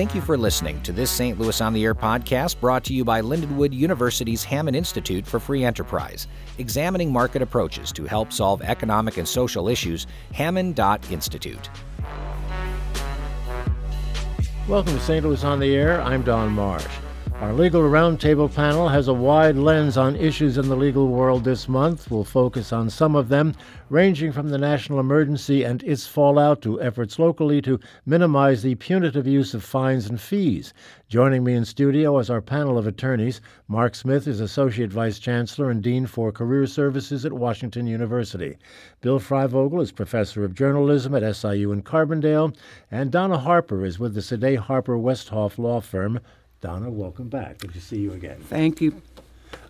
Thank you for listening to this St. Louis on the Air podcast brought to you by Lindenwood University's Hammond Institute for Free Enterprise, examining market approaches to help solve economic and social issues. Hammond.institute. Welcome to St. Louis on the Air. I'm Don Marsh. Our legal roundtable panel has a wide lens on issues in the legal world this month. We'll focus on some of them, ranging from the national emergency and its fallout to efforts locally to minimize the punitive use of fines and fees. Joining me in studio is our panel of attorneys. Mark Smith is Associate Vice Chancellor and Dean for Career Services at Washington University. Bill Freivogel is Professor of Journalism at SIU in Carbondale. And Donna Harper is with the Sedey Harper Westhoff Law Firm. Donna, welcome back. Good to see you again. Thank you.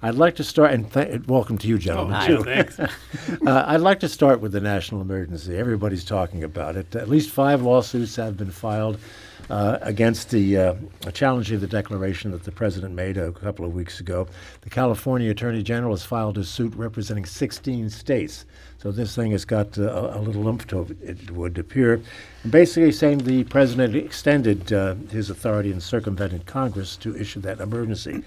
I'd like to start, and th- welcome to you, gentlemen, oh, too. Thanks. uh, I'd like to start with the national emergency. Everybody's talking about it. At least five lawsuits have been filed uh, against the uh, challenging the declaration that the president made a couple of weeks ago. The California Attorney General has filed a suit representing 16 states. So this thing has got uh, a little oomph to it, it would appear. And basically saying the president extended uh, his authority and circumvented Congress to issue that emergency.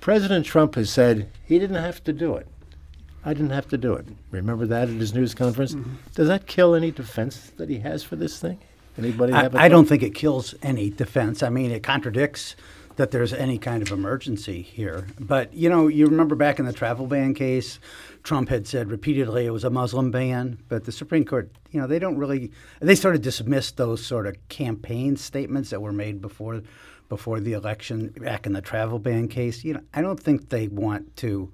President Trump has said he didn't have to do it. I didn't have to do it. Remember that at his news conference? Mm-hmm. Does that kill any defense that he has for this thing? Anybody I? I don't think it kills any defense. I mean, it contradicts that there's any kind of emergency here. But you know, you remember back in the travel ban case, Trump had said repeatedly it was a Muslim ban, but the Supreme Court, you know, they don't really they sort of dismissed those sort of campaign statements that were made before before the election back in the travel ban case. You know, I don't think they want to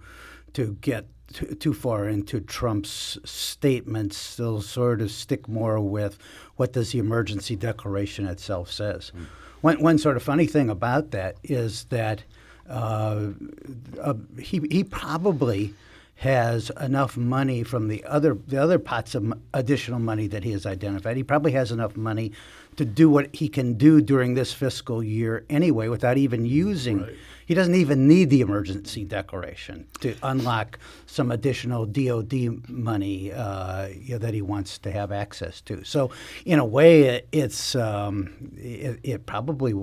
to get too, far into Trump's statements. They'll sort of stick more with what does the emergency declaration itself says. Mm. One, one sort of funny thing about that is that uh, uh, he, he probably has enough money from the other the other pots of additional money that he has identified. He probably has enough money to do what he can do during this fiscal year anyway, without even using. Right. He doesn't even need the emergency declaration to unlock some additional DoD money uh, you know, that he wants to have access to. So, in a way, it's um, it, it probably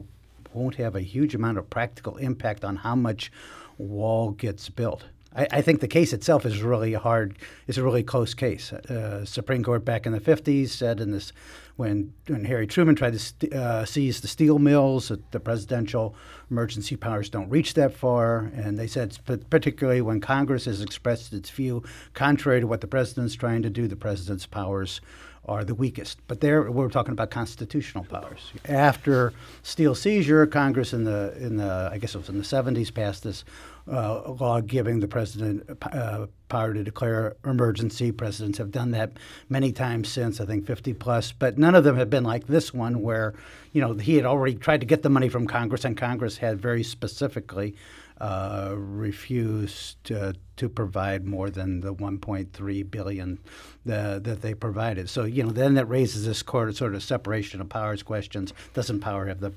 won't have a huge amount of practical impact on how much wall gets built. I, I, think the case itself is really hard. It's a really close case. Uh, Supreme Court back in the 50s said in this when when Harry Truman tried to st- uh, seize the steel mills, the presidential emergency powers don't reach that far. And they said, particularly when Congress has expressed its view contrary to what the president's trying to do, the president's powers are the weakest. But there, we're talking about constitutional powers. After steel seizure, Congress in the in the I guess it was in the 70s passed this uh, law giving the president uh, power to declare emergency. Presidents have done that many times since, I think 50 plus, but none of them have been like this one where, you know, he had already tried to get the money from Congress, and Congress had very specifically uh, refused to, to provide more than the 1.3 billion that they provided. So you know, then that raises this court, sort of separation of powers questions. Doesn't power have the,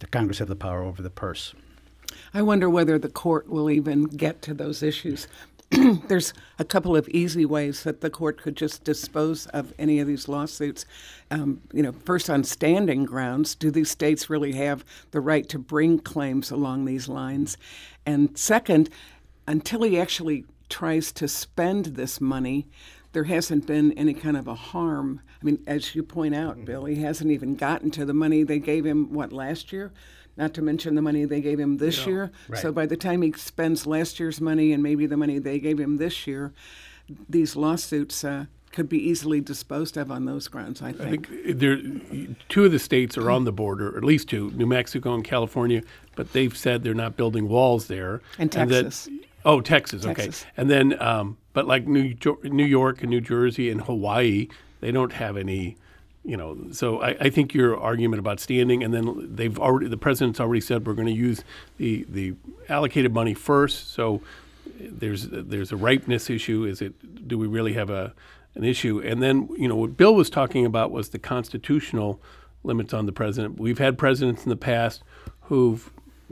the Congress have the power over the purse? I wonder whether the court will even get to those issues. There's a couple of easy ways that the court could just dispose of any of these lawsuits. Um, you know, first on standing grounds, do these states really have the right to bring claims along these lines? And second, until he actually tries to spend this money, there hasn't been any kind of a harm. I mean, as you point out, Bill, he hasn't even gotten to the money they gave him, what, last year? Not to mention the money they gave him this year. Right. So by the time he spends last year's money and maybe the money they gave him this year, these lawsuits uh, could be easily disposed of on those grounds. I think. I think there, two of the states are on the border, at least two, New Mexico and California, but they've said they're not building walls there. And Texas. And that, oh, Texas, Texas. Okay. And then, um, but like New, New York and New Jersey and Hawaii, they don't have any you know, so I, I, think your argument about standing, and then they've already the president's already said we're going to use the the allocated money first. So there's there's a ripeness issue. Is it do we really have a an issue. And then, you know, what Bill was talking about was the constitutional limits on the president. We've had presidents in the past who've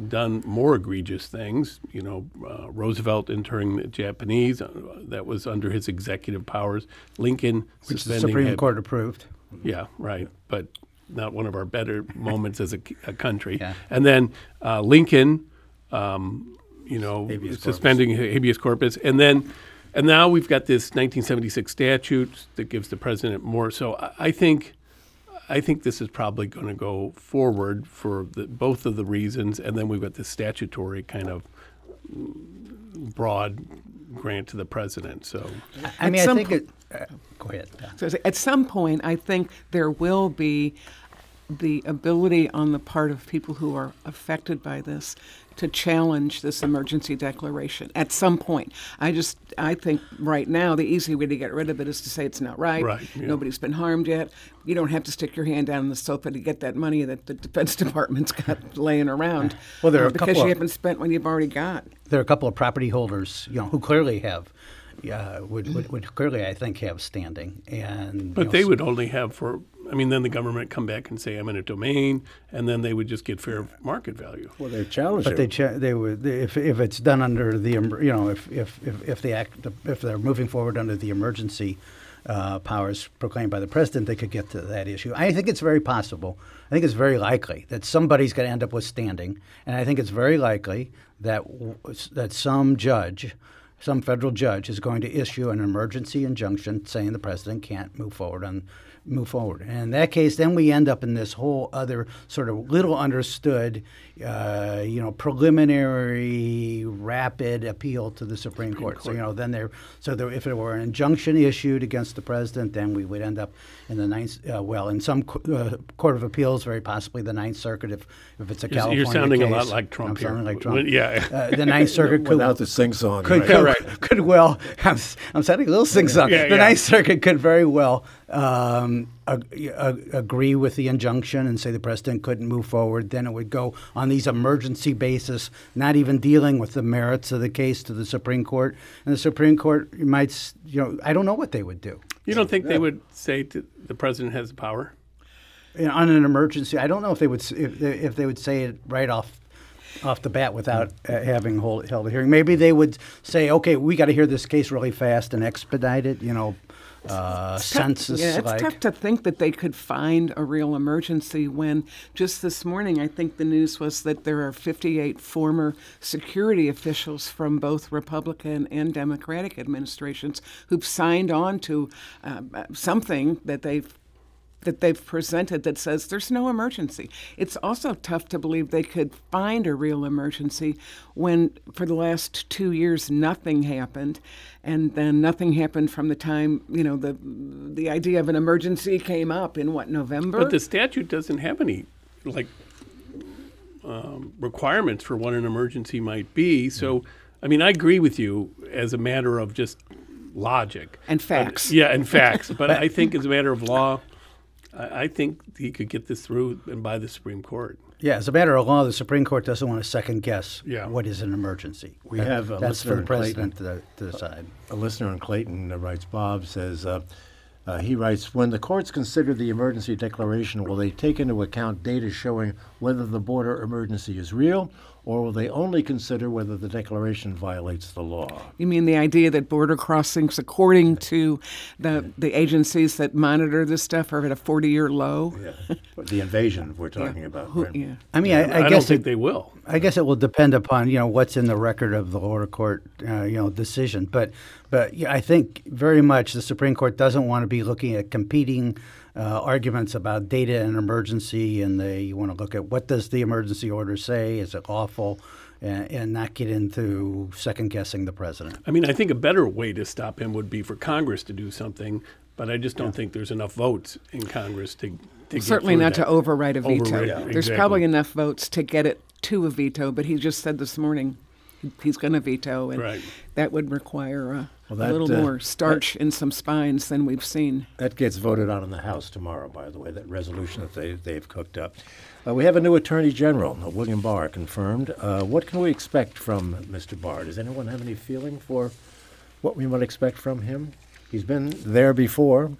done more egregious things. You know, uh, Roosevelt interring the Japanese, uh, that was under his executive powers. Lincoln Which the Supreme him- Court approved. Yeah, right. But not one of our better moments as a, a country. Yeah. And then uh, Lincoln, um, you know, Habeas corpus. suspending habeas corpus, and then and now we've got this 1976 statute that gives the president more. So I, I think. I think this is probably going to go forward for the, both of the reasons, and then we've got this statutory kind of mm, broad grant to the president. So I At mean, I think po- it. Uh, go ahead. So at some point, I think there will be the ability on the part of people who are affected by this to challenge this emergency declaration at some point. I just I think right now the easy way to get rid of it is to say it's not right. Right, yeah. Nobody's been harmed yet. You don't have to stick your hand down in the sofa to get that money that the Defense Department's got laying around. Well, there are uh, because couple you of- haven't spent what you've already got. There are a couple of property holders, you know, who clearly have, yeah, would, would, would clearly, I think, have standing, and But know, they would only have for, I mean, then the government come back and say eminent domain, and then they would just get fair market value. Well, they're challenging. But they cha- they would they- if if it's done under the you know if if if, if the act if they're moving forward under the emergency uh, powers proclaimed by the president, they could get to that issue. I think it's very possible. I think it's very likely that somebody's going to end up with standing, and I think it's very likely that w- that some judge. Some federal judge is going to issue an emergency injunction saying the president can't move forward on move forward. And in that case, then we end up in this whole other sort of little understood, uh, you know, preliminary rapid appeal to the Supreme, Court. So you know, then there. So there, if there were an injunction issued against the president, then we would end up in the ninth. Uh, well, in some co- uh, court of appeals, very possibly the Ninth Circuit, if if it's a You're- you're California sounding a lot like Trump I'm here. sounding like When- Trump. yeah. Uh, the Ninth Circuit could without the sing song. could, right? could, could well, I'm, s- I'm sounding a little sing song. Yeah, the yeah. Ninth Circuit could very well um, ag- ag- agree with the injunction and say the president couldn't move forward. Then it would go on these emergency basis, not even dealing with the merits of the case to the Supreme Court. And the Supreme Court might, you know, I don't know what they would do. You don't think they would say to, the president has the power? You know, on an emergency, I don't know if they would if they, if they would say it right off off the bat without uh, having hold, held a hearing. Maybe they would say, "Okay, we got to hear this case really fast and expedite it." You know, uh, census Yeah, it's tough to think that they could find a real emergency when just this morning, I think the news was that there are 58 former security officials from both Republican and Democratic administrations who've signed on to uh, something that they've that they've presented that says there's no emergency. It's also tough to believe they could find a real emergency when, for the last two years, nothing happened, and then nothing happened from the time you know the the idea of an emergency came up in what November. But the statute doesn't have any like um, requirements for what an emergency might be. So, I mean, I agree with you as a matter of just logic And facts. yeah, and facts. But I think as a matter of law, I, I think he could get this through and by the Supreme Court. yeah, as a matter of law, the Supreme Court doesn't want to second guess Yeah. what is an emergency. We That- have a that's listener for the in Clayton. president to, to decide. a listener in Clayton uh, writes, Bob says, uh, uh, he writes, when the courts consider the emergency declaration, will they take into account data showing whether the border emergency is real, or will they only consider whether the declaration violates the law? You mean the idea that border crossings, according to the the agencies that monitor this stuff, are at a 40 year low? Yeah. the invasion we're talking about. Who- right? yeah. I mean, I, I, I, guess don't think it, they will. I guess it will depend upon you know what's in the record of the lower court uh, you know decision, but but yeah, I think very much the Supreme Court doesn't want to be looking at competing uh, arguments about data and emergency, and they you want to look at what does the emergency order say, is it lawful, and, and not get into second guessing the president. I mean, I think a better way to stop him would be for Congress to do something, but I just don't think there's enough votes in Congress to. to Certainly through not that. to override a veto. Override- Yeah, There's exactly. probably enough votes to get it to a veto, but he just said this morning he's going to veto, and Right. that would require a, Well, a little uh, more starch in some spines than we've seen. That gets voted on in the House tomorrow, by the way, that resolution that they, they've cooked up. Uh, we have a new Attorney General, uh, William Barr, confirmed. Uh, what can we expect from Mr. Barr? Does anyone have any feeling for what we might expect from him? He's been there before.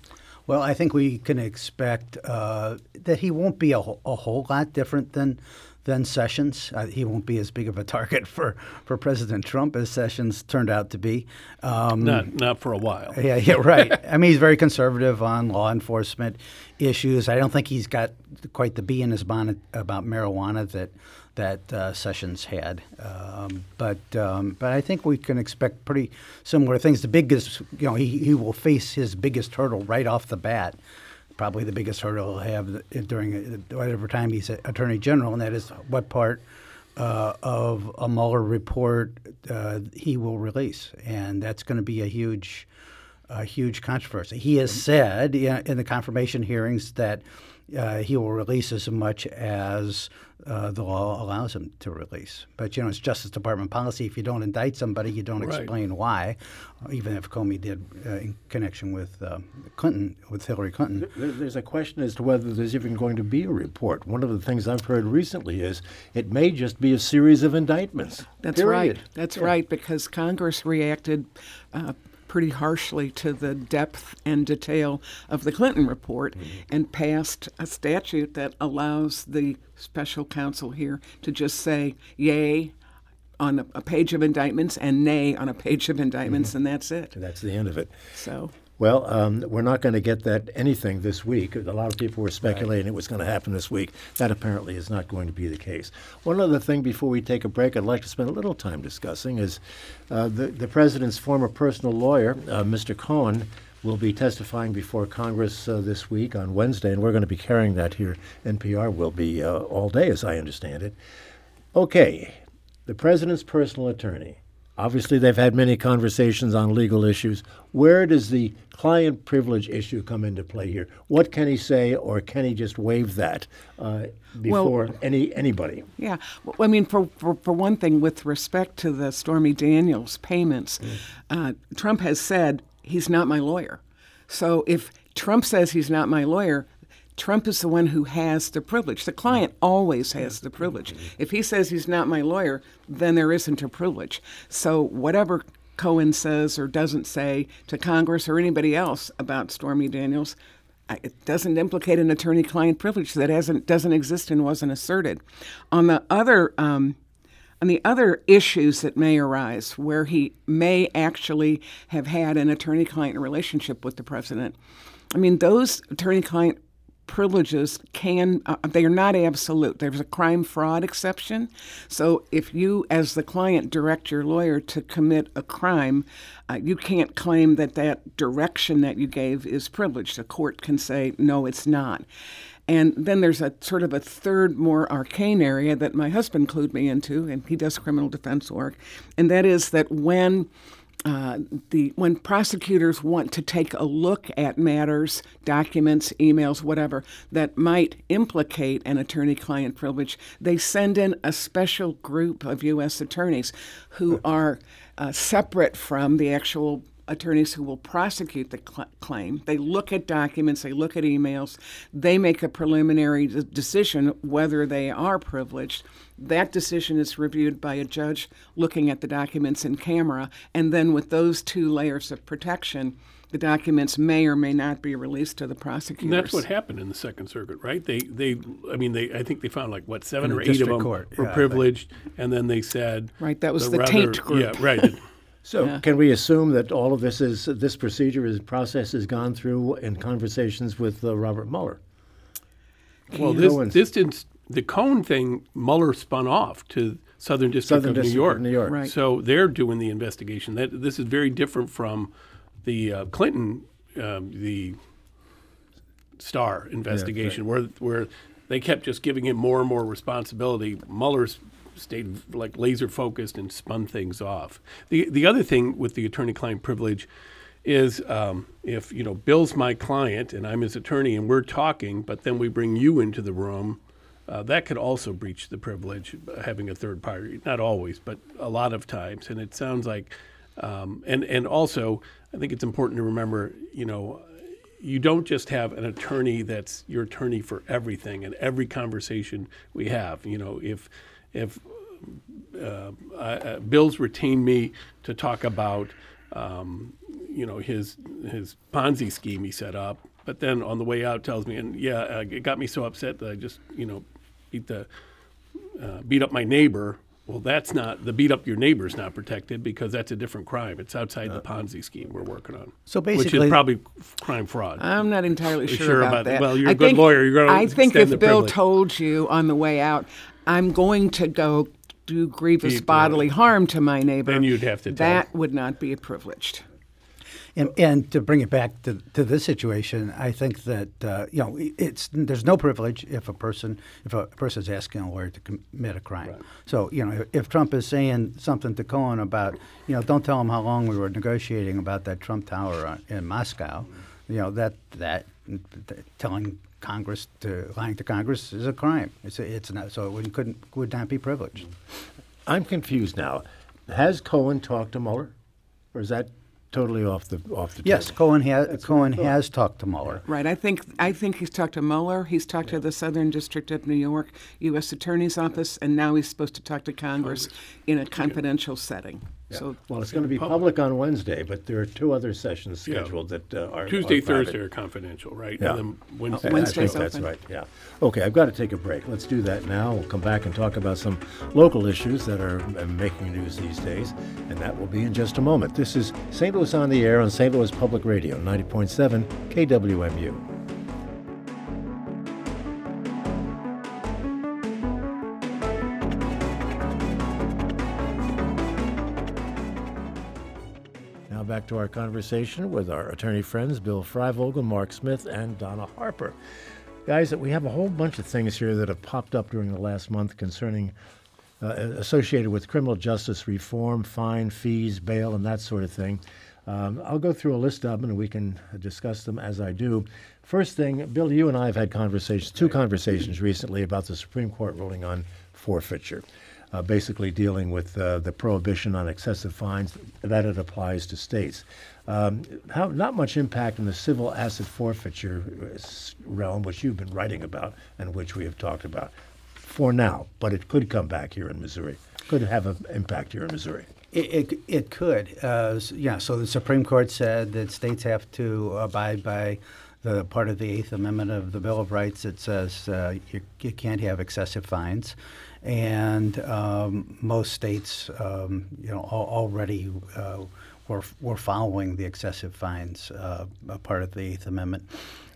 Well, I think we can expect uh, that he won't be a, a whole lot different than than Sessions. Uh, he won't be as big of a target for, for President Trump as Sessions turned out to be. Um, Not not for a while. yeah, yeah, right. I mean, he's very conservative on law enforcement issues. I don't think he's got quite the bee in his bonnet about marijuana that that uh, Sessions had. Um, but um, but I think we can expect pretty similar things. The biggest, you know, he, he will face his biggest hurdle right off the bat. Probably the biggest hurdle he'll have during whatever time he's Attorney General, and that is what part uh, of a Mueller report uh, he will release, and that's going to be a huge, a huge controversy. He has said in, in the confirmation hearings that uh, he will release as much as uh, the law allows him to release. But you know, it's Justice Department policy. If you don't indict somebody, you don't Right. explain why. Even if Comey did uh, in connection with uh, Clinton, with Hillary Clinton. There- There's a question as to whether there's even going to be a report. One of the things I've heard recently is it may just be a series of indictments. That's period. right. That's right, because Congress reacted uh, pretty harshly to the depth and detail of the Clinton report mm-hmm. and passed a statute that allows the special counsel here to just say yay on a, a page of indictments and nay on a page of indictments, mm-hmm. and that's it. That's the end of it. So. Well, um, we're not going to get that anything this week. A lot of people were speculating it was going to happen this week. That apparently is not going to be the case. One other thing before we take a break, I'd like to spend a little time discussing is uh, the the president's former personal lawyer, uh, Mr. Cohen, will be testifying before Congress uh, this week on Wednesday, and we're going to be carrying that here. NPR will be uh, all day, as I understand it. Okay, the president's personal attorney. Obviously, they've had many conversations on legal issues. Where does the client privilege issue come into play here? What can he say, or can he just waive that uh, before any anybody? Yeah, well, I mean, for, for for one thing, with respect to the Stormy Daniels payments, uh, Trump has said he's not my lawyer. So if Trump says he's not my lawyer, Trump is the one who has the privilege. The client always has the privilege. If he says he's not my lawyer, then there isn't a privilege. So whatever Cohen says or doesn't say to Congress or anybody else about Stormy Daniels, it doesn't implicate an attorney-client privilege that hasn't doesn't exist and wasn't asserted. On the other um, on the other issues that may arise, where he may actually have had an attorney-client relationship with the president, I mean those attorney-client privileges can uh, they are not absolute. There's a crime fraud exception. So if you as the client direct your lawyer to commit a crime uh, you can't claim that that direction that you gave is privileged. The court can say no it's not. And then there's a sort of a third, more arcane area that my husband clued me into, and he does criminal defense work, and that is that when uh, the when prosecutors want to take a look at matters, documents, emails, whatever that might implicate an attorney-client privilege, they send in a special group of U.S. attorneys who are uh, separate from the actual attorneys who will prosecute the cl- claim. They look at documents, they look at emails, they make a preliminary d- decision whether they are privileged. That decision is reviewed by a judge looking at the documents in camera, and then with those two layers of protection, the documents may or may not be released to the prosecutors. And that's what happened in the Second Circuit, right? They, they, I mean, they, I think they found like what seven In or eight of district them court, were yeah, I think. privileged, and then they said, Right, that was the rather- taint group. Yeah, right. So, can we assume that all of this is this procedure, is process, has gone through in conversations with uh, Robert Mueller? well, this, Cohen's- this didn't. The Cohen thing, Mueller spun off to Southern District, Southern of, District New York. of New York. Right. So they're doing the investigation. That this is very different from the uh, Clinton, um, the Starr investigation, where where they kept just giving him more and more responsibility. Mueller's stayed like laser focused and spun things off. The the other thing with the attorney-client privilege is um, if you know Bill's my client and I'm his attorney and we're talking, but then we bring you into the room. Uh, that could also breach the privilege, having a third party. Not always, but a lot of times. And it sounds like, um, and and also, I think it's important to remember, you know, you don't just have an attorney that's your attorney for everything and every conversation we have. You know, if if uh, uh, Bill's retained me to talk about, um, you know his his Ponzi scheme he set up. But then on the way out, tells me, and yeah, uh, it got me so upset that I just you know beat the uh, beat up my neighbor. Well, that's not the beat up your neighbor's not protected because that's a different crime. It's outside the Ponzi scheme we're working on. So basically, which is probably crime fraud. I'm not entirely sure, sure about, about that? Well, you're a a good lawyer. You're gonna I think if Bill privilege. told you on the way out, I'm going to go do grievous Keep, uh, bodily harm to my neighbor, Then you'd have to tell. That would not be privileged. And, and to bring it back to, to this situation, I think that uh, you know it's there's no privilege if a person if a person is asking a lawyer to commit a crime. So you know if, if Trump is saying something to Cohen about you know don't tell him how long we were negotiating about that Trump Tower in Moscow, you know that that, that telling Congress to lying to Congress is a crime. It's a, it's not so it wouldn't, couldn't would not be privileged. I'm confused now. Has Cohen talked to Mueller, or is that totally off the off the Yes, table? Cohen has Cohen has talked to Mueller. Right. I think I think he's talked to Mueller. He's talked to the Southern District of New York, U.S. Attorney's Office, and now he's supposed to talk to Congress in a confidential setting. So Well, it's going to be public on Wednesday, but there are two other sessions Yeah. scheduled that uh, are Tuesday, are private. Thursday are confidential, right? Yeah. And then Wednesday. I- I Wednesday's think that's open. right. Yeah. Okay, I've got to take a break. Let's do that now. We'll come back and talk about some local issues that are uh, making news these days, and that will be in just a moment. This is St. Louis on the air on St. Louis Public Radio, 90.7 KWMU. Back to our conversation with our attorney friends, Bill Freivogel, Mark Smith, and Donna Harper. Guys, we have a whole bunch of things here that have popped up during the last month concerning uh, associated with criminal justice reform, fine, fees, bail, and that sort of thing. Um, I'll go through a list of them and we can discuss them as I do. First thing, Bill, you and I have had conversations, two conversations recently about the Supreme Court ruling on forfeiture, uh, basically dealing with uh, the prohibition on excessive fines that it applies to states. Um, how, not much impact in the civil asset forfeiture uh, realm, which you've been writing about and which we have talked about for now, but it could come back here in Missouri. Could have an impact here in Missouri. It, it, it could. Uh, yeah, so the Supreme Court said that states have to abide by the part of the Eighth Amendment of the Bill of Rights that says uh, you, you can't have excessive fines. And um, most states, um, you know, al- already uh, were, were following the excessive fines uh, part of the Eighth Amendment.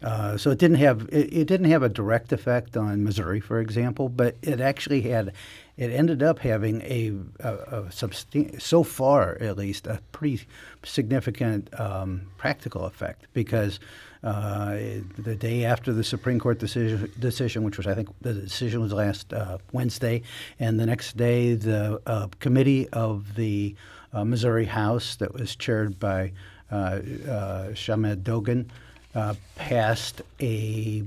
Uh, so it didn't have it, it didn't have a direct effect on Missouri, for example, but it actually had it ended up having a, a, a substan- so far at least a pretty significant um, practical effect because uh, the day after the Supreme Court decision, decision, which was I think the decision was last uh, Wednesday, and the next day the uh, committee of the uh, Missouri House that was chaired by uh, Shamed Dogan passed a,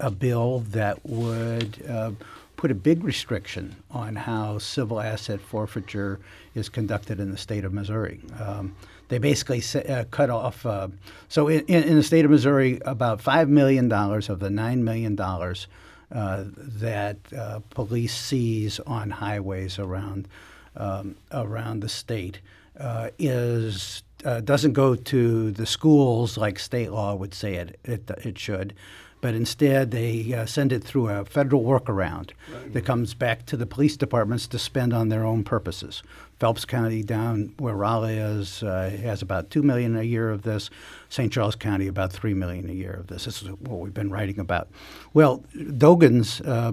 a, bill that would put a big restriction on how civil asset forfeiture is conducted in the state of Missouri. Um, they basically uh, cut off. Uh, so in, in, the state of Missouri, about five million dollars of the nine million dollars uh, that uh, police seize on highways around um, around the state uh, is doesn't go to the schools like state law would say it it, it should, but instead they uh, send it through a federal workaround that comes back to the police departments to spend on their own purposes. Phelps County, down where Rolla is, uh, has about two million a year of this. St. Charles County, about three million a year of this. This is what we've been writing about. Well, Dogan's uh,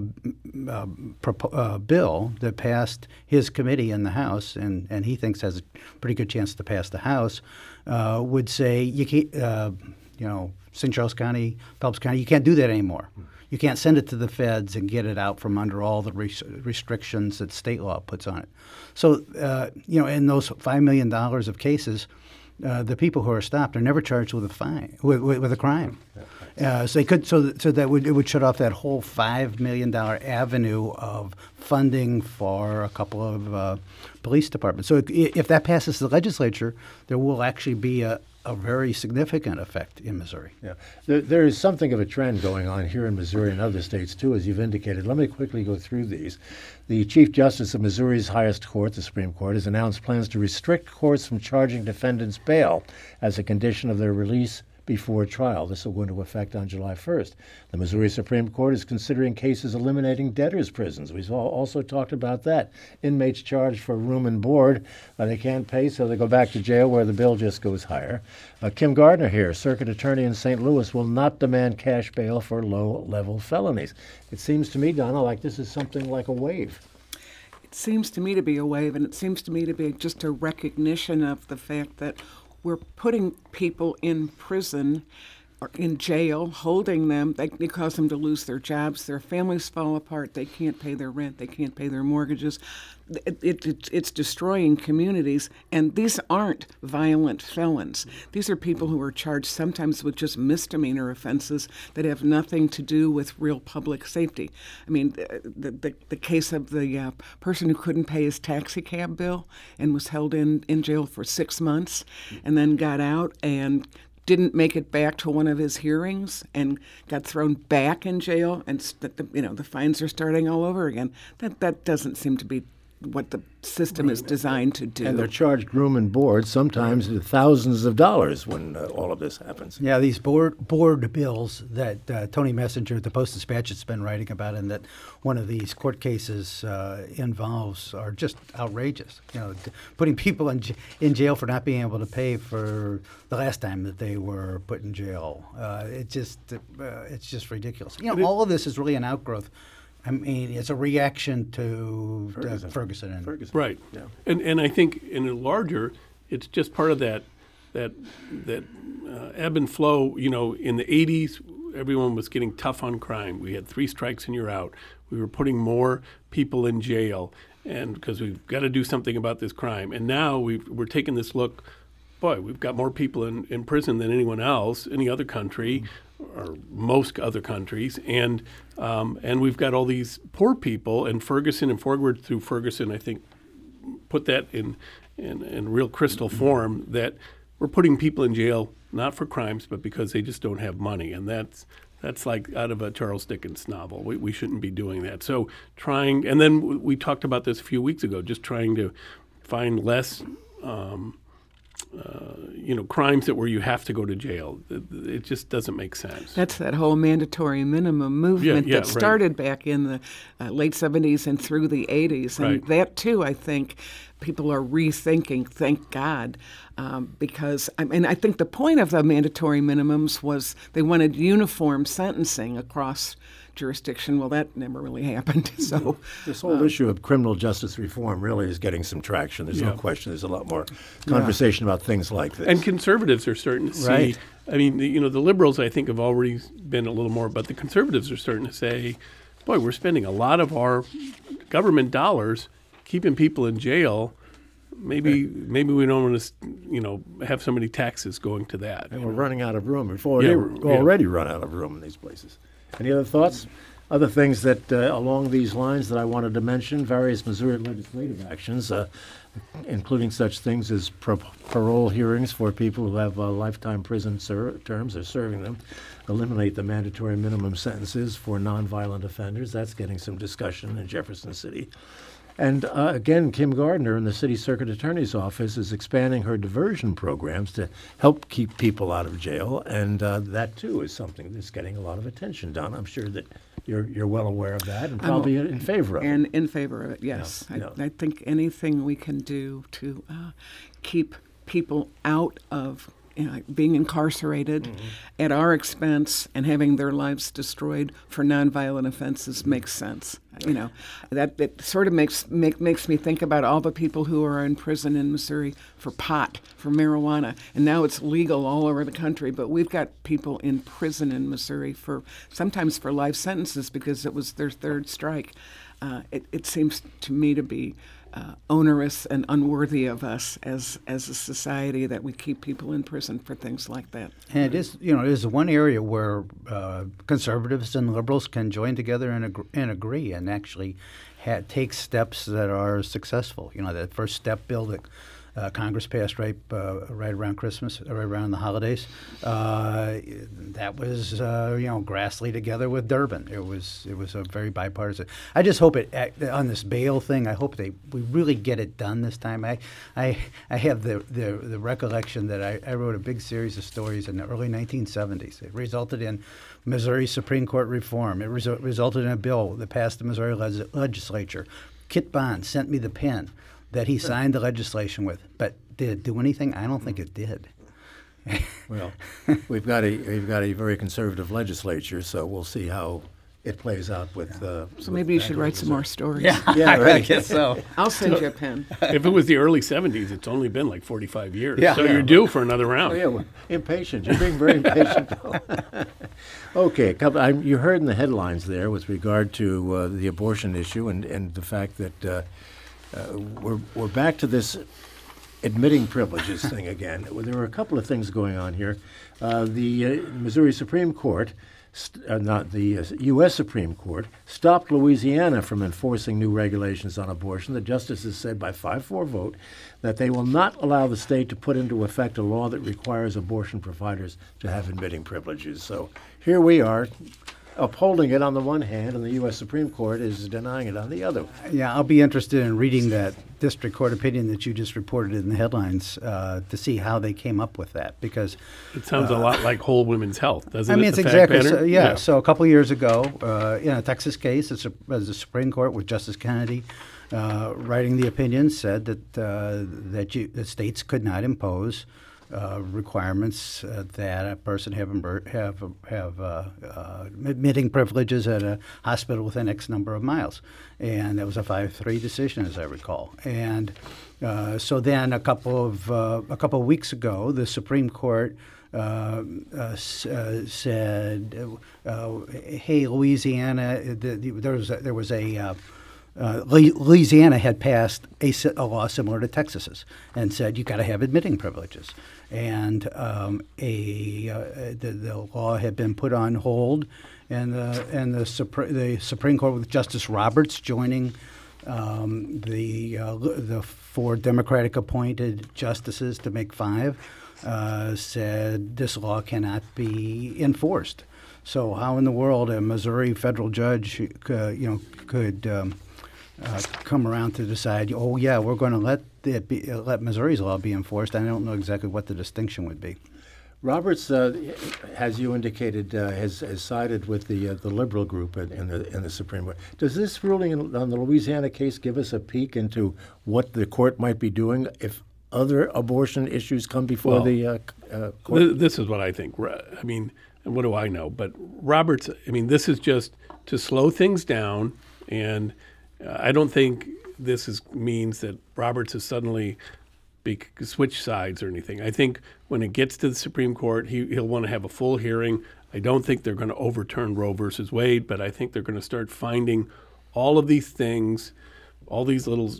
uh, propo- uh, bill that passed his committee in the House, and, and he thinks has a pretty good chance to pass the House, uh, would say you can't, uh, you know, St. Charles County, Phelps County, you can't do that anymore. You can't send it to the feds and get it out from under all the res- restrictions that state law puts on it. So, uh, you know, in those five million dollars of cases, uh, the people who are stopped are never charged with a fine, with, with, with a crime. Uh, so they could, so th- so that would it would shut off that whole five million dollar avenue of funding for a couple of uh, police departments. So i- if that passes the legislature, there will actually be a, a very significant effect in Missouri. Yeah, there, there is something of a trend going on here in Missouri and other states too, as you've indicated. Let me quickly go through these. The Chief Justice of Missouri's highest court, the Supreme Court, has announced plans to restrict courts from charging defendants bail as a condition of their release before trial. This will go into effect on July 1st. The Missouri Supreme Court is considering cases eliminating debtors' prisons. We've also talked about that. Inmates charged for room and board, uh, they can't pay, so they go back to jail where the bill just goes higher. Uh, Kim Gardner here, circuit attorney in St. Louis, will not demand cash bail for low level felonies. It seems to me, Donna, like this is something like a wave. It seems to me to be a wave, and it seems to me to be just a recognition of the fact that we're putting people in prison in jail, holding them. They, they cause them to lose their jobs. Their families fall apart. They can't pay their rent. They can't pay their mortgages. It, it, it, it's destroying communities. And these aren't violent felons. These are people who are charged sometimes with just misdemeanor offenses that have nothing to do with real public safety. I mean, the, the, the case of the uh, person who couldn't pay his taxi cab bill and was held in, in jail for six months and then got out and didn't make it back to one of his hearings and got thrown back in jail, and you know the fines are starting all over again. That that doesn't seem to be what the system is designed to do. And they're charged room and board, sometimes thousands of dollars when uh, all of this happens. Yeah, these board board bills that uh, Tony Messenger at the Post Dispatch has been writing about, and that one of these court cases uh, involves, are just outrageous. You know, putting people in j- in jail for not being able to pay for the last time that they were put in jail. Uh, it just uh, it's just ridiculous. You know, all of this is really an outgrowth I mean, it's a reaction to Ferguson, uh, Ferguson and Ferguson. Right. Yeah. And and I think in a larger, it's just part of that that that uh, ebb and flow. You know, in the '80s, everyone was getting tough on crime. We had three strikes and you're out. We were putting more people in jail, and because we've got to do something about this crime. And now we are taking this look. Boy, we've got more people in, in prison than anyone else, any other country. Mm-hmm or most other countries, and um, and we've got all these poor people. And Ferguson and Forward through Ferguson, I think, put that in in, in real crystal form that we're putting people in jail not for crimes, but because they just don't have money, and that's that's like out of a Charles Dickens novel. We, we shouldn't be doing that. So trying, and then we talked about this a few weeks ago, just trying to find less. Um, uh, you know, crimes that where you have to go to jail. It, just doesn't make sense. That's that whole mandatory minimum movement yeah, yeah, that started right. back in the uh, late 70s and through the 80s. And right. that, too, I think people are rethinking, thank God. Um, because I mean, I think the point of the mandatory minimums was they wanted uniform sentencing across jurisdiction. Well, that never really happened. So this whole um, issue of criminal justice reform really is getting some traction. There's yeah. no question. There's a lot more conversation yeah. about things like this. And conservatives are starting to see. Right. I mean, the, you know, the liberals I think have already been a little more, but the conservatives are starting to say, "Boy, we're spending a lot of our government dollars keeping people in jail." maybe maybe we don't want to you know have so many taxes going to that. And we're running out of room. We've already, yeah, already yeah. run out of room in these places. Any other thoughts? Other things that uh, along these lines that I wanted to mention, various Missouri legislative actions, uh, including such things as pro- parole hearings for people who have uh, lifetime prison ser- terms or serving them, eliminate the mandatory minimum sentences for nonviolent offenders. That's getting some discussion in Jefferson City. And uh, again, Kim Gardner in the city circuit attorney's office is expanding her diversion programs to help keep people out of jail, and uh, that too is something that's getting a lot of attention. Don, I'm sure that you're you're well aware of that and probably I'm, in favor of and it. And in favor of it, yes. Yeah, I, yeah. I, think anything we can do to uh, keep people out of you know, being incarcerated mm-hmm. at our expense and having their lives destroyed for nonviolent offenses makes sense. You know, that it sort of makes make, makes me think about all the people who are in prison in Missouri for pot, for marijuana, and now it's legal all over the country. But we've got people in prison in Missouri for sometimes for life sentences because it was their third strike. Uh, it, it seems to me to be uh, onerous and unworthy of us as as a society that we keep people in prison for things like that. And it is, you know, it is one area where uh, conservatives and liberals can join together and, ag- and agree and actually ha- take steps that are successful. You know, that first step that uh, Congress passed right uh, right around Christmas, right around the holidays. Uh, that was uh, you know Grassley together with Durbin. It was it was a very bipartisan. I just hope it on this bail thing. I hope they we really get it done this time. I I, I have the, the, the recollection that I, I wrote a big series of stories in the early 1970s. It resulted in Missouri Supreme Court reform. It resu- resulted in a bill that passed the Missouri legislature. Kit Bond sent me the pen that he signed the legislation with. But did it do anything? I don't think it did. well, we've got a we've got a very conservative legislature, so we'll see how it plays out with. Uh, so maybe you should write some more stories. Yeah, yeah, right. I guess so. I'll send you a pen. if it was the early '70s, it's only been like 45 years. Yeah. So yeah. you're due for another round. Oh, yeah, well, impatient. You're being very impatient. okay, couple, I, you heard in the headlines there with regard to uh, the abortion issue and, and the fact that uh, uh, we're we're back to this admitting privileges thing again. There were a couple of things going on here. Uh, the uh, Missouri Supreme Court st- uh, not the uh, U.S. Supreme Court, stopped Louisiana from enforcing new regulations on abortion. The justices said by 5 4 vote that they will not allow the state to put into effect a law that requires abortion providers to have admitting privileges. So here we are, upholding it on the one hand, and the U.S. Supreme Court is denying it on the other. Yeah, I'll be interested in reading that district court opinion that you just reported in the headlines uh, to see how they came up with that because it sounds uh, a lot like whole women's health, doesn't it? I mean, it? it's exactly so, yeah, yeah, So a couple years ago, uh, in a Texas case, it's a, the Supreme Court with Justice Kennedy. Uh, writing the opinion said that uh, that, you, that states could not impose uh, requirements uh, that a person have have have uh, uh, admitting privileges at a hospital within X number of miles, and that was a five-three decision, as I recall. And uh, so then a couple of a couple of weeks ago, the Supreme Court. Said, "Hey, Louisiana, the, the, there was a, there was a uh, Louisiana had passed a, a, law similar to Texas's and said you've got to have admitting privileges and um, a uh, the, the, law had been put on hold, and the and the, Supre- the Supreme Court with Justice Roberts joining um, the uh, the four Democratic appointed justices to make five uh, said this law cannot be enforced. So how in the world a Missouri federal judge, uh, you know, could um, uh, come around to decide, oh yeah, we're going to let it be, uh, let Missouri's law be enforced. I don't know exactly what the distinction would be. Roberts, uh, as you indicated, uh, has, has sided with the uh, the liberal group in, in, the in the Supreme Court. Does this ruling on the Louisiana case give us a peek into what the court might be doing if other abortion issues come before well, the uh, uh, court? Th- this is what I think. I mean, what do I know? But Roberts, I mean, this is just to slow things down, and I don't think this is, means that Roberts has suddenly be, switch sides or anything. I think when it gets to the Supreme Court, he, he'll want to have a full hearing. I don't think they're going to overturn Roe versus Wade, but I think they're going to start finding all of these things, all these little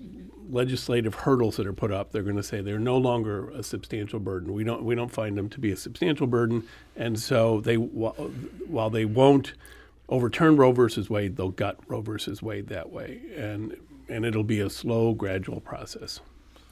legislative hurdles that are put up. They're going to say they're no longer a substantial burden. We don't we don't find them to be a substantial burden, and so they while they won't overturn Roe versus Wade, they'll gut Roe versus Wade that way, and and it'll be a slow, gradual process.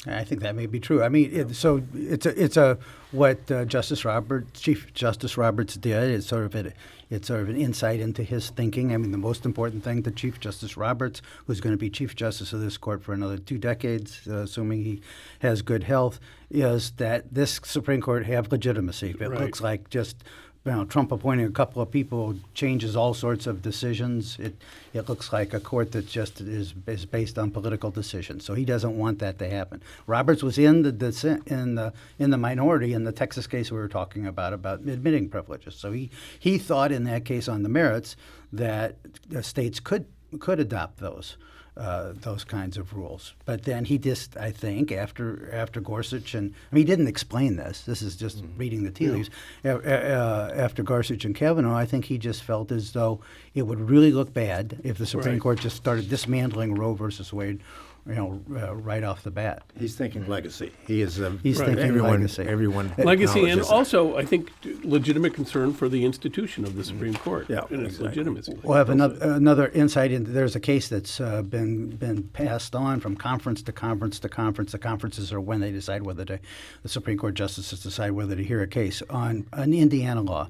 I think that may be true. I mean, it, so it's a it's a what uh, Justice Roberts, Chief Justice Roberts did. It's sort of a, it's sort of an insight into his thinking. I mean, the most important thing to Chief Justice Roberts, who's going to be Chief Justice of this court for another two decades, uh, assuming he has good health, is that this Supreme Court have legitimacy. It right. looks like just you know, Trump appointing a couple of people changes all sorts of decisions. It it looks like a court that just is, is based on political decisions. So he doesn't want that to happen. Roberts was in the dissent, in the in the minority in the Texas case we were talking about about admitting privileges. So he he thought in that case on the merits that states could could adopt those uh, those kinds of rules. But then he just, I think, after after Gorsuch and I mean, he didn't explain this. This is just mm-hmm. reading the tea leaves. Uh, after Gorsuch and Kavanaugh, I think he just felt as though it would really look bad if the Supreme right. Court just started dismantling Roe versus Wade you know, uh, right off the bat. He's thinking legacy. He is. Um, He's thinking everyone, legacy. Everyone. Legacy and acknowledges that. also, I think, legitimate concern for the institution of the Supreme Court Yeah, and its legitimacy. We'll have another another insight into. There's a case that's uh, been been passed on from conference to conference to conference. The conferences are when they decide whether to, the Supreme Court justices decide whether to hear a case on an Indiana law.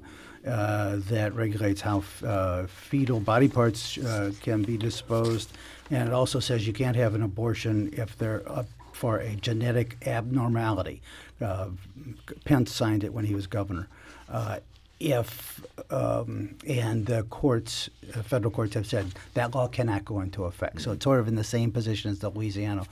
Uh, that regulates how uh, fetal body parts uh, can be disposed, and it also says you can't have an abortion if they're up for a genetic abnormality. Uh, Pence signed it when he was governor. Uh, if um, and the courts, federal courts have said that law cannot go into effect. So it's sort of in the same position as the Louisiana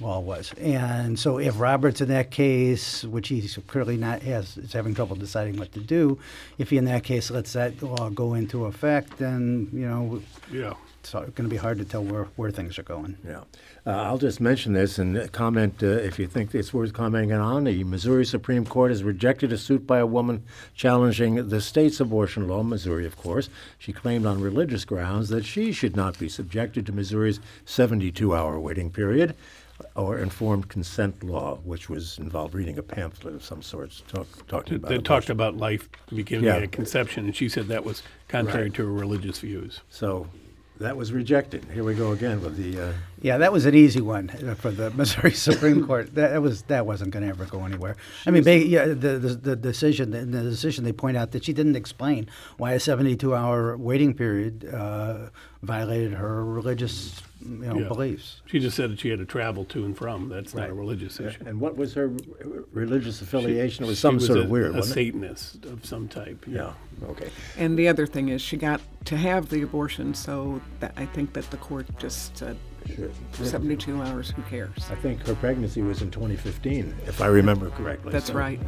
law was. And so if Roberts in that case, which he's clearly not has, is having trouble deciding what to do, if he in that case lets that law go into effect, then you know Yeah. it's going to be hard to tell where, where things are going. Yeah. Uh, I'll just mention this and uh, comment uh, if you think it's worth commenting on. The Missouri Supreme Court has rejected a suit by a woman challenging the state's abortion law, Missouri, of course. She claimed on religious grounds that she should not be subjected to Missouri's 72 hour waiting period or informed consent law, which was involved reading a pamphlet of some sort talk, talking about They abortion. talked about life beginning Yeah. at conception, and she said that was contrary Right. to her religious views. So that was rejected. Here we go again with the. Uh, Yeah, that was an easy one uh, for the Missouri Supreme Court. That, that was that wasn't going to ever go anywhere. I mean, ba- yeah, the, the the decision in the decision they point out that she didn't explain why a 72-hour waiting period uh, violated her religious you know, Yeah. beliefs. She just said that she had to travel to and from. That's not a religious issue. and what was her religious affiliation? it was She some sort a, of weird, a wasn't it? Satanist of some type. Yeah. Okay. And the other thing is, she got to have the abortion, so that I think that the court just said Sure. 72 hours, who cares? I think her pregnancy was in 2015, if I remember correctly. That's so- right.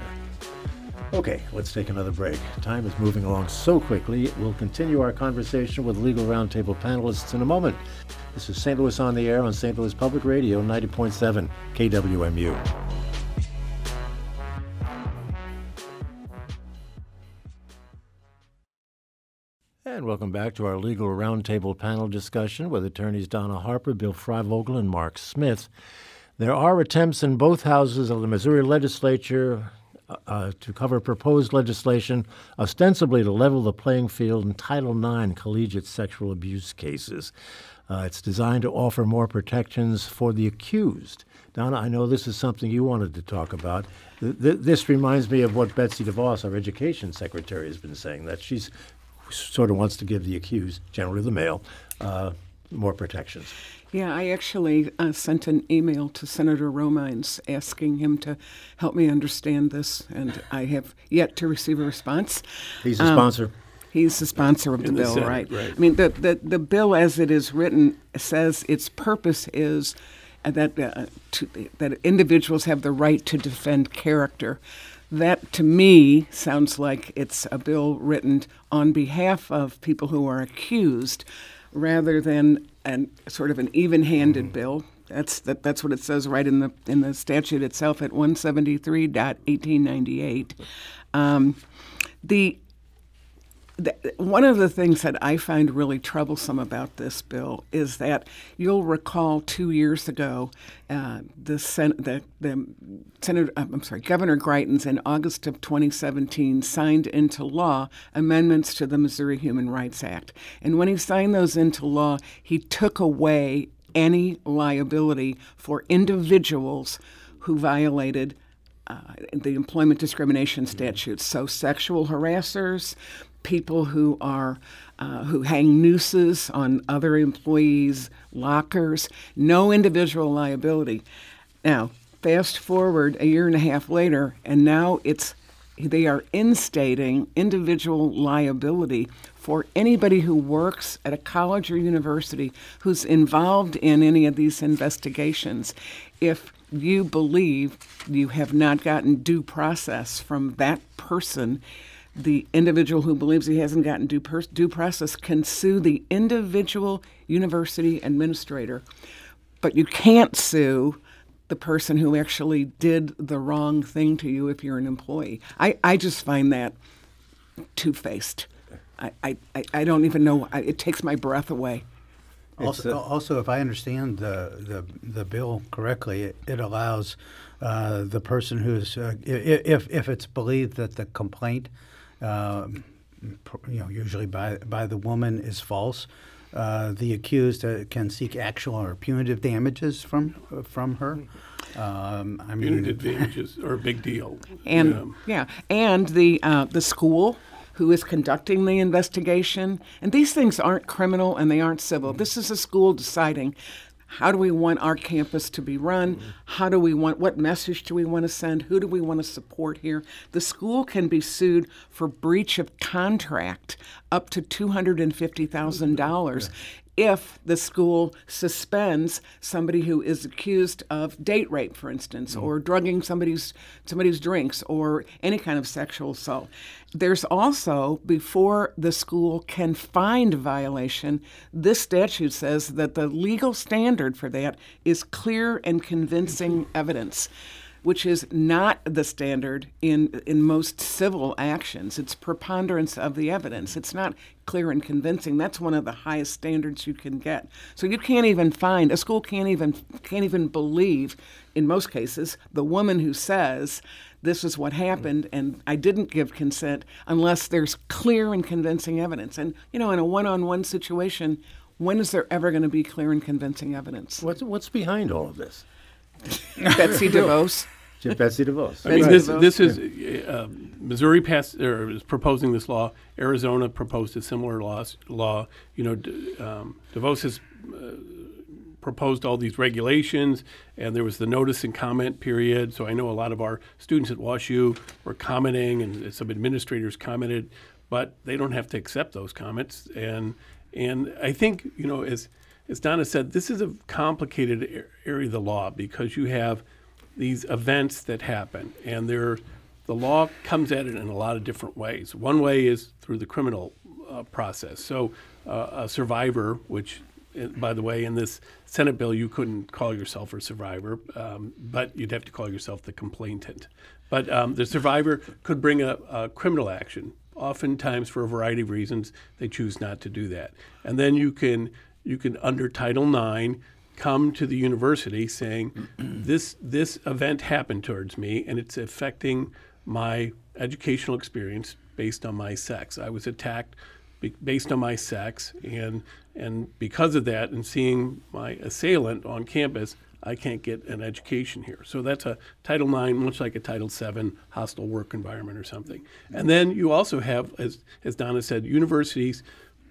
Okay, let's take another break. Time is moving along so quickly. We'll continue our conversation with legal roundtable panelists in a moment. This is St. Louis on the Air on St. Louis Public Radio, 90.7 KWMU. And welcome back to our legal roundtable panel discussion with attorneys Donna Harper, Bill Freivogel, and Mark Smith. There are attempts in both houses of the Missouri legislature uh, to cover proposed legislation ostensibly to level the playing field in Title IX collegiate sexual abuse cases. Uh, it's designed to offer more protections for the accused. Donna, I know this is something you wanted to talk about. Th- th- this reminds me of what Betsy DeVos, our education secretary, has been saying, that she's sort of wants to give the accused, generally the male, uh, more protections. Yeah, I actually uh, sent an email to Senator Romines asking him to help me understand this, and I have yet to receive a response. He's a Um, sponsor. He's the sponsor of the the bill, Senate, right? right. I mean, the, the, the bill as it is written says its purpose is uh, that, uh, to, that individuals have the right to defend character. That, to me, sounds like it's a bill written on behalf of people who are accused rather than an, sort of an even handed bill. That's, that, that's what it says right in the, in the statute itself at 173.1898. Um, the, one of the things that I find really troublesome about this bill is that you'll recall two years ago, uh, the, Sen- the, the Senator, uh, I'm sorry, Governor Greitens in August of 2017 signed into law amendments to the Missouri Human Rights Act, and when he signed those into law, he took away any liability for individuals who violated uh, the employment discrimination statutes. So sexual harassers, people who are uh, who hang nooses on other employees' lockers, no individual liability. Now, fast forward a year and a half later, and now it's they are instating individual liability for anybody who works at a college or university who's involved in any of these investigations. If you believe you have not gotten due process from that person, the individual who believes he hasn't gotten due, per- due process can sue the individual university administrator. But you can't sue the person who actually did the wrong thing to you if you're an employee. I, I just find that two faced. I, I, I- I don't even know. I, it takes my breath away. Also, also, if I understand the the, the bill correctly, it, it allows uh, the person who's uh, i- i- if if it's believed that the complaint, um, pr- you know, usually by by the woman is false, uh, the accused uh, can seek actual or punitive damages from uh, from her. Um, I mean, Punitive damages are a big deal. And Um, yeah, and the uh, the school who is conducting the investigation. And these things aren't criminal and they aren't civil. This is a school deciding how do we want our campus to be run? How do we want what message do we want to send? Who do we want to support here? The school can be sued for breach of contract up to two hundred and fifty thousand dollars if the school suspends somebody who is accused of date rape, for instance, mm. or drugging somebody's somebody's drinks, or any kind of sexual assault. There's also before the school can find violation, this statute says that the legal standard for that is clear and convincing mm-hmm. evidence which is not the standard in in most civil actions. It's preponderance of the evidence. It's not clear and convincing. That's one of the highest standards you can get. So you can't even find a school can't even can't even believe in most cases the woman who says this is what happened and I didn't give consent unless there's clear and convincing evidence. And you know in a one-on-one situation when is there ever going to be clear and convincing evidence? What's what's behind all of this? Betsy DeVos. Betsy DeVos. I mean, Right. this, this is uh, Missouri passed or is proposing this law. Arizona proposed a similar law. Law, you know, D- um, DeVos has uh, proposed all these regulations, and there was the notice and comment period. So I know a lot of our students at WashU were commenting, and some administrators commented, but they don't have to accept those comments. And and I think you know, as as Donna said, this is a complicated area of the law because you have these events that happen, and they're, the law comes at it in a lot of different ways. One way is through the criminal uh, process. So, uh, a survivor, which, uh, by the way, in this Senate bill, you couldn't call yourself a survivor, um, but you'd have to call yourself the complainant. But um, the survivor could bring a, a criminal action. Oftentimes, for a variety of reasons, they choose not to do that. And then you can, you can under Title IX, come to the university saying this this event happened towards me and it's affecting my educational experience based on my sex. I was attacked be- based on my sex and and because of that and seeing my assailant on campus I can't get an education here. So that's a Title IX, much like a Title VII hostile work environment or something. And then you also have, as, as Donna said, universities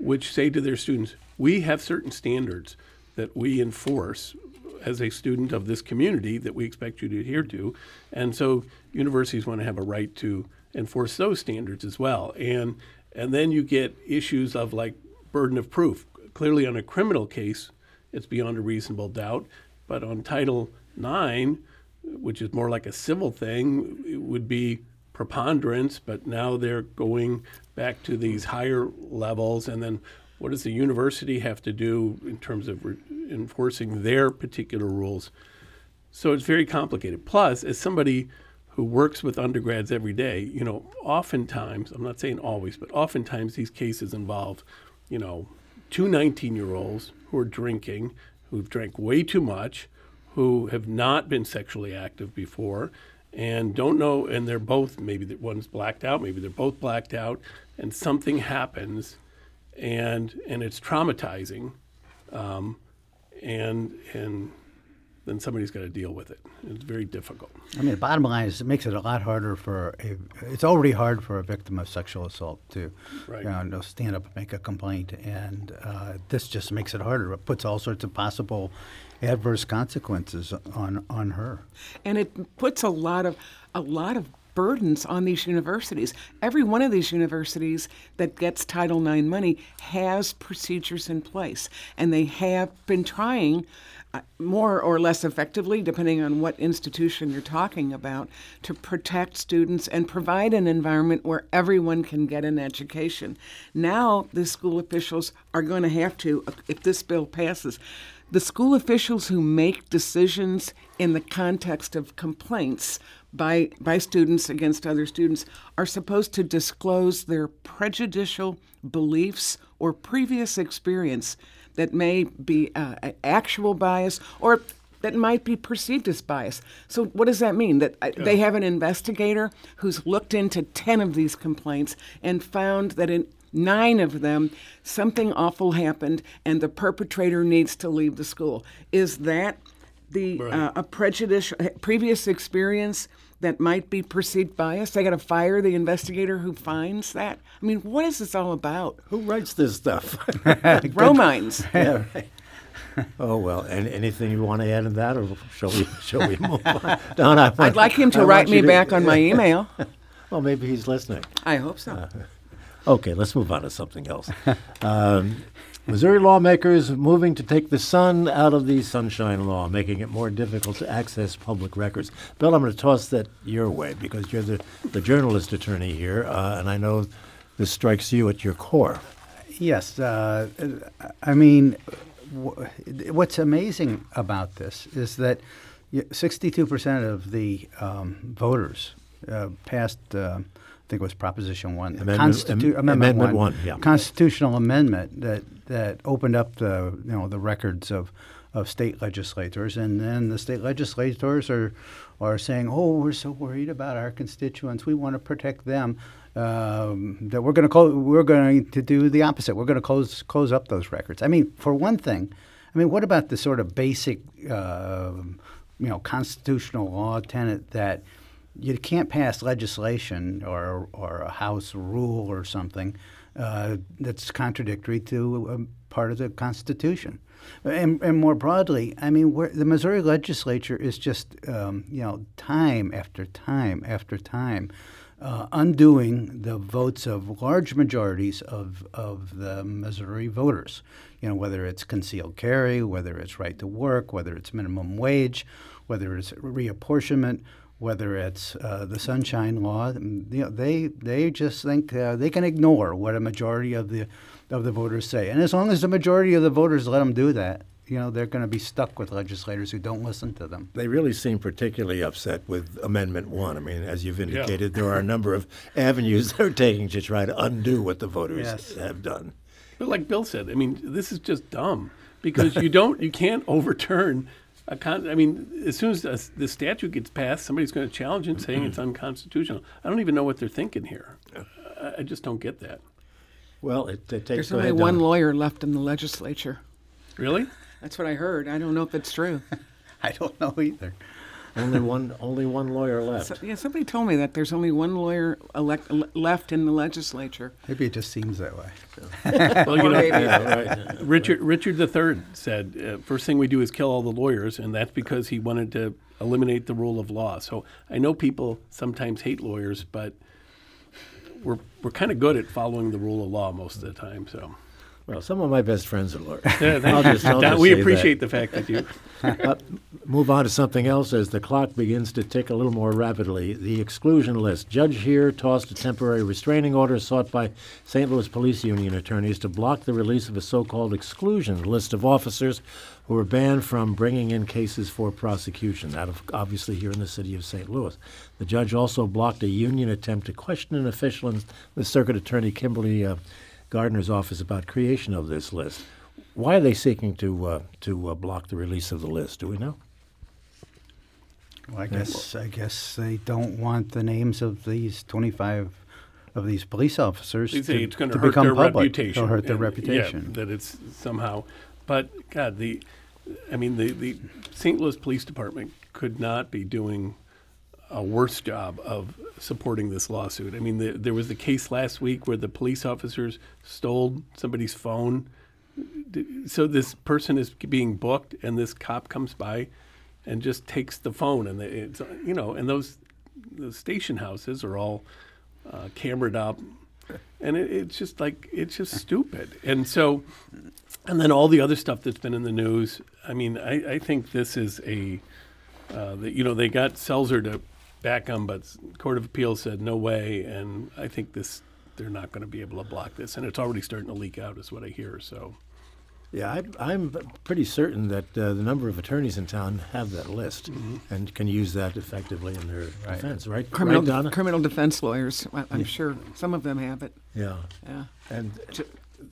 which say to their students, we have certain standards that we enforce as a student of this community that we expect you to adhere to. And so universities want to have a right to enforce those standards as well. And and then you get issues of like burden of proof. Clearly on a criminal case, it's beyond a reasonable doubt. But on Title IX, which is more like a civil thing, it would be preponderance, but now they're going back to these higher levels. And then what does the university have to do in terms of re- enforcing their particular rules? So it's very complicated. Plus, as somebody who works with undergrads every day, you know, oftentimes, I'm not saying always, but oftentimes these cases involve, you know, two 19 year olds who are drinking, who've drank way too much, who have not been sexually active before, and don't know, and they're both, maybe the one's blacked out, maybe they're both blacked out, and something happens, and and it's traumatizing, um, and and then somebody's got to deal with it. It's very difficult. I mean, the bottom line is it makes it a lot harder for a. It's already hard for a victim of sexual assault to, Right. you know, stand up and make a complaint, and uh, this just makes it harder. It puts all sorts of possible adverse consequences on on her. and it puts a lot of a lot of burdens on these universities. Every one of these universities that gets Title IX money has procedures in place, and they have been trying. More or less effectively, depending on what institution you're talking about, to protect students and provide an environment where everyone can get an education. Now, the school officials are going to have to, if this bill passes, the school officials who make decisions in the context of complaints by, by students against other students are supposed to disclose their prejudicial beliefs or previous experience that may be uh, actual bias or that might be perceived as bias. So, what does that mean? That uh, they have an investigator who's looked into 10 of these complaints and found that in nine of them, something awful happened and the perpetrator needs to leave the school. Is that the uh, a prejudice, previous experience that might be perceived bias? They got to fire the investigator who finds that. I mean, what is this all about? Who writes this stuff? Romines. yeah, right. Oh well, and anything you want to add in that, or shall we? Shall we move on? Don, I I'd like him to write me back on my email. well, maybe he's listening. I hope so. Okay, let's move on to something else. Um, Missouri lawmakers moving to take the sun out of the Sunshine Law, making it more difficult to access public records. Bill, I'm going to toss that your way because you're the, the journalist attorney here, uh, and I know this strikes you at your core. Yes. Uh, I mean, w- what's amazing about this is that 62% of the um, voters uh, passed, uh, I think it was Proposition 1, the Amendment- Constitu- am- Amendment, Amendment 1, one, yeah. constitutional amendment that, that opened up the, you know, the records of, of state legislators. And then the state legislators are, are saying, oh, we're so worried about our constituents. We want to protect them. Um, that we're going to close, we're going to do the opposite. We're going to close close up those records. I mean, for one thing, I mean, what about the sort of basic, uh, you know, constitutional law tenet that you can't pass legislation or or a House rule or something uh, that's contradictory to um, part of the Constitution. And, and more broadly, I mean, the Missouri legislature is just, um, you know, time after time after time uh, undoing the votes of large majorities of, of the Missouri voters. You know, whether it's concealed carry, whether it's right to work, whether it's minimum wage, whether it's reapportionment, whether it's uh, the Sunshine Law. You know, they they just think uh, they can ignore what a majority of the of the voters say, and as long as the majority of the voters let them do that, you know, they're going to be stuck with legislators who don't listen to them. They really seem particularly upset with Amendment 1. I mean, as you've indicated, there are a number of avenues they're taking to try to undo what the voters Yes. have done. But like Bill said, I mean, this is just dumb because you don't, you can't overturn a con. I mean, as soon as the, the statute gets passed, somebody's going to challenge it, saying it's mm-hmm. unconstitutional. I don't even know what they're thinking here. I, I just don't get that. Well, it, it takes There's only ahead, one Don. lawyer left in the legislature. Really? That's what I heard. I don't know if it's true. I don't know either. Only one only one lawyer left. So, yeah, somebody told me that there's only one lawyer elect, left in the legislature. Maybe it just seems that way. Well, you know, yeah, right. Richard Richard III said, uh, first thing we do is kill all the lawyers, and that's because he wanted to eliminate the rule of law. So I know people sometimes hate lawyers, but we're we're kind of good at following the rule of law most of the time. So Well, some of my best friends are lawyers. Yeah, I'll just, I'll Don, just we say that. appreciate the fact that you. Uh, move on to something else as the clock begins to tick a little more rapidly. The exclusion list. Judge here tossed a temporary restraining order sought by St. Louis Police Union attorneys to block the release of a so called exclusion list of officers who were banned from bringing in cases for prosecution, out of obviously here in the city of St. Louis. The judge also blocked a union attempt to question an official in the circuit attorney Kimberly uh, Gardner's office about creation of this list. Why are they seeking to uh, to uh, block the release of the list? Do we know? Well, I guess I guess they don't want the names of these 25 of these police officers They say to, it's going to to hurt become their public. reputation. It'll hurt their and- reputation. Yeah, that it's somehow. But God, the, I mean, the the St. Louis Police Department could not be doing a worse job of supporting this lawsuit. I mean, the, there was the case last week where the police officers stole somebody's phone. So this person is being booked, and this cop comes by and just takes the phone, and it's you know, and those the station houses are all uh, up, and it, it's just like it's just stupid. And so, and then all the other stuff that's been in the news. I mean, I, I think this is a, uh, the, you know, they got Selzer to back them, but Court of Appeals said no way, and I think this they're not going to be able to block this, and it's already starting to leak out, is what I hear. So. Yeah, I, I'm pretty certain that uh, the number of attorneys in town have that list Mm-hmm. and can use that effectively in their defense, right? Criminal, right, Donna? criminal defense lawyers. I- I'm sure some of them have it. yeah. Yeah. And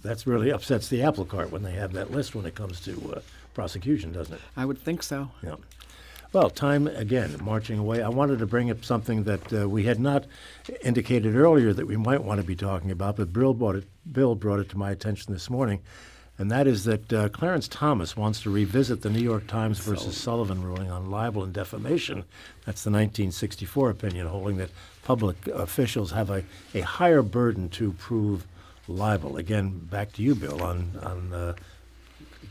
that's really upsets the apple cart when they have that list when it comes to uh, prosecution, doesn't it? I would think so. Yeah. Well, time again marching away. I wanted to bring up something that uh, we had not indicated earlier that we might want to be talking about, but Bill brought it. Bill brought it to my attention this morning, and that is that uh, Clarence Thomas wants to revisit the New York Times versus Sullivan ruling on libel and defamation. That's the 1964 opinion, holding that public officials have a, a higher burden to prove libel. Again, back to you, Bill, on on uh,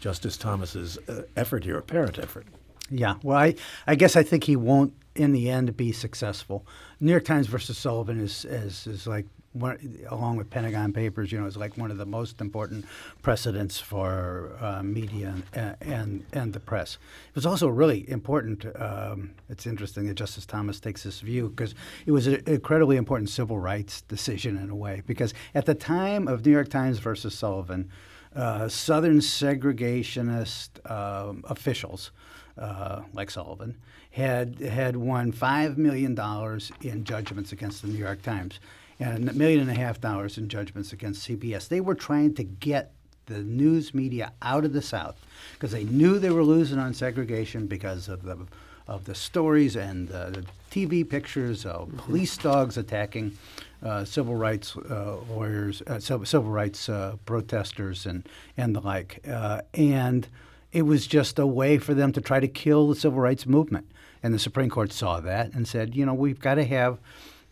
Justice Thomas's uh, effort here, apparent effort. Yeah, well, I, I guess I think he won't in the end be successful. New York Times versus Sullivan is is, is like one, along with Pentagon Papers, you know, is like one of the most important precedents for uh, media and, and and the press. It was also really important. Um, it's interesting that Justice Thomas takes this view because it was an incredibly important civil rights decision in a way. Because at the time of New York Times versus Sullivan, uh, Southern segregationist um, officials uh, like Sullivan, had had won five million dollars in judgments against the New York Times, and a million and a half dollars in judgments against CBS. They were trying to get the news media out of the South because they knew they were losing on segregation because of the of the stories and the TV pictures of police dogs attacking uh, civil rights uh, lawyers, uh, civil rights uh, protesters, and and the like, uh, and it was just a way for them to try to kill the civil rights movement. And the Supreme Court saw that and said, you know, we've got to have.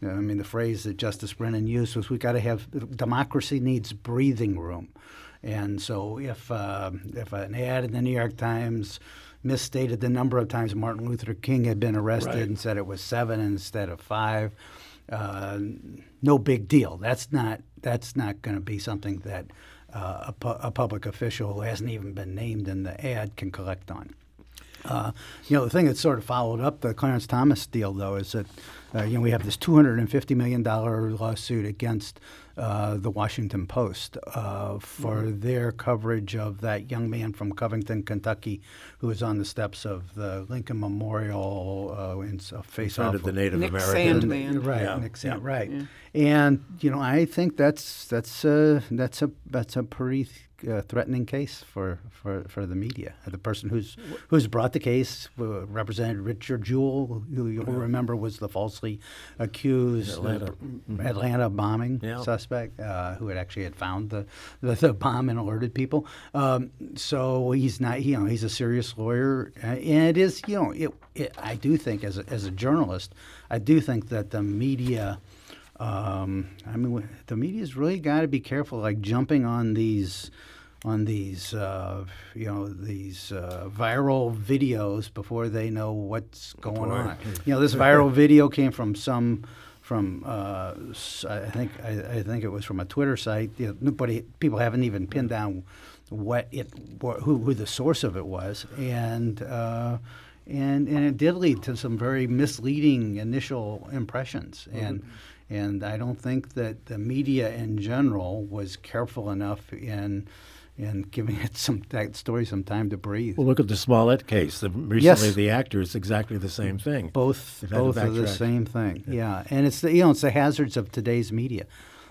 I mean, the phrase that Justice Brennan used was, "We've got to have democracy needs breathing room." And so, if uh, if an ad in the New York Times misstated the number of times Martin Luther King had been arrested Right. and said it was seven instead of five, uh, no big deal. That's not that's not going to be something that uh, a, pu- a public official who hasn't even been named in the ad can collect on. Uh, you know, the thing that sort of followed up the Clarence Thomas deal, though, is that uh, you know we have this two hundred and fifty million dollar lawsuit against uh, the Washington Post uh, for their coverage of that young man from Covington, Kentucky, who was on the steps of the Lincoln Memorial uh, in a face front off of the Native Nick American. Sandmann. Right, Yeah, Nick Sam- yeah. right. And you know, I think that's that's a that's a that's a pretty uh, threatening case for, for, for the media. The person who's who's brought the case uh, represented Richard Jewell, who you'll remember was the falsely accused Atlanta. uh, Atlanta bombing Yeah. suspect, uh, who had actually had found the, the, the bomb and alerted people. Um, so he's not, you know, he's a serious lawyer, uh, and it is, you know, it, it, I do think as a, as a journalist, I do think that the media. Um, I mean, the media's really got to be careful, like jumping on these, on these, uh, you know, these uh, viral videos before they know what's going Before- on. You know, this viral video came from some, from uh, I think I, I think it was from a Twitter site. You know, nobody, people haven't even pinned down what it, wh- who, who the source of it was, and. Uh, and, and it did lead to some very misleading initial impressions, and and I don't think that the media in general was careful enough in in giving it some that story some time to breathe. Well, look at the Smollett case. The, recently, Yes. the actor is exactly the same thing. both They've had to both are the same thing. Yeah. and it's the you know it's the hazards of today's media.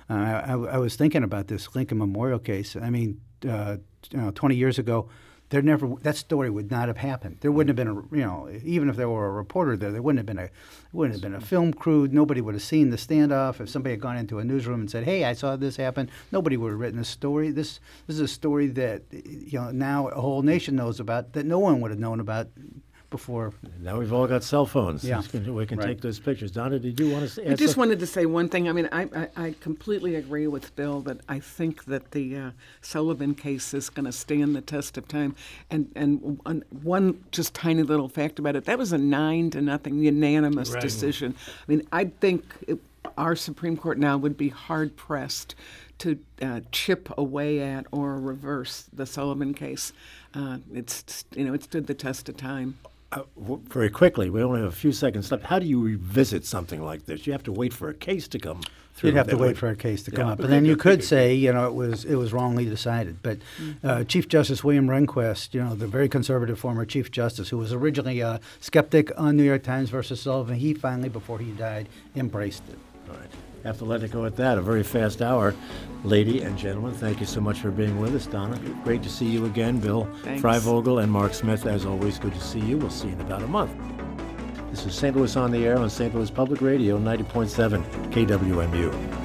Uh, I, I was thinking about this Lincoln Memorial case. I mean, uh, you know, 20 years ago, there never that story would not have happened. There wouldn't have been a you know even if there were a reporter there, there wouldn't have been a wouldn't have been a film crew. Nobody would have seen the standoff. If somebody had gone into a newsroom and said, "Hey, I saw this happen," nobody would have written a story. This this is a story that you know now a whole nation knows about that no one would have known about before Now we've all got cell phones. Yeah. We can, we can Right. take those pictures. Donna, did you want to say? I just wanted to say one thing. I mean, I, I, I completely agree with Bill that I think that the uh, Sullivan case is going to stand the test of time. And and one, one just tiny little fact about it: that was a nine to nothing unanimous Right. decision. I mean, I think it, our Supreme Court now would be hard pressed to uh, chip away at or reverse the Sullivan case. Uh, it's you know it stood the test of time. Uh, w- very quickly, we only have a few seconds left. How do you revisit something like this? You have to wait for a case to come through. You'd have to wait we- for a case to come Yeah. up, and then you could say, you know, it was it was wrongly decided. But uh, Chief Justice William Rehnquist, you know, the very conservative former Chief Justice, who was originally a skeptic on New York Times versus Sullivan, he finally, before he died, embraced it. All right. Have to let it go at that. A very fast hour. Lady and gentlemen, thank you so much for being with us, Donna. Great to see you again, Bill Thanks. Freivogel and Mark Smith. As always, good to see you. We'll see you in about a month. This is St. Louis on the Air on St. Louis Public Radio, 90.7 KWMU.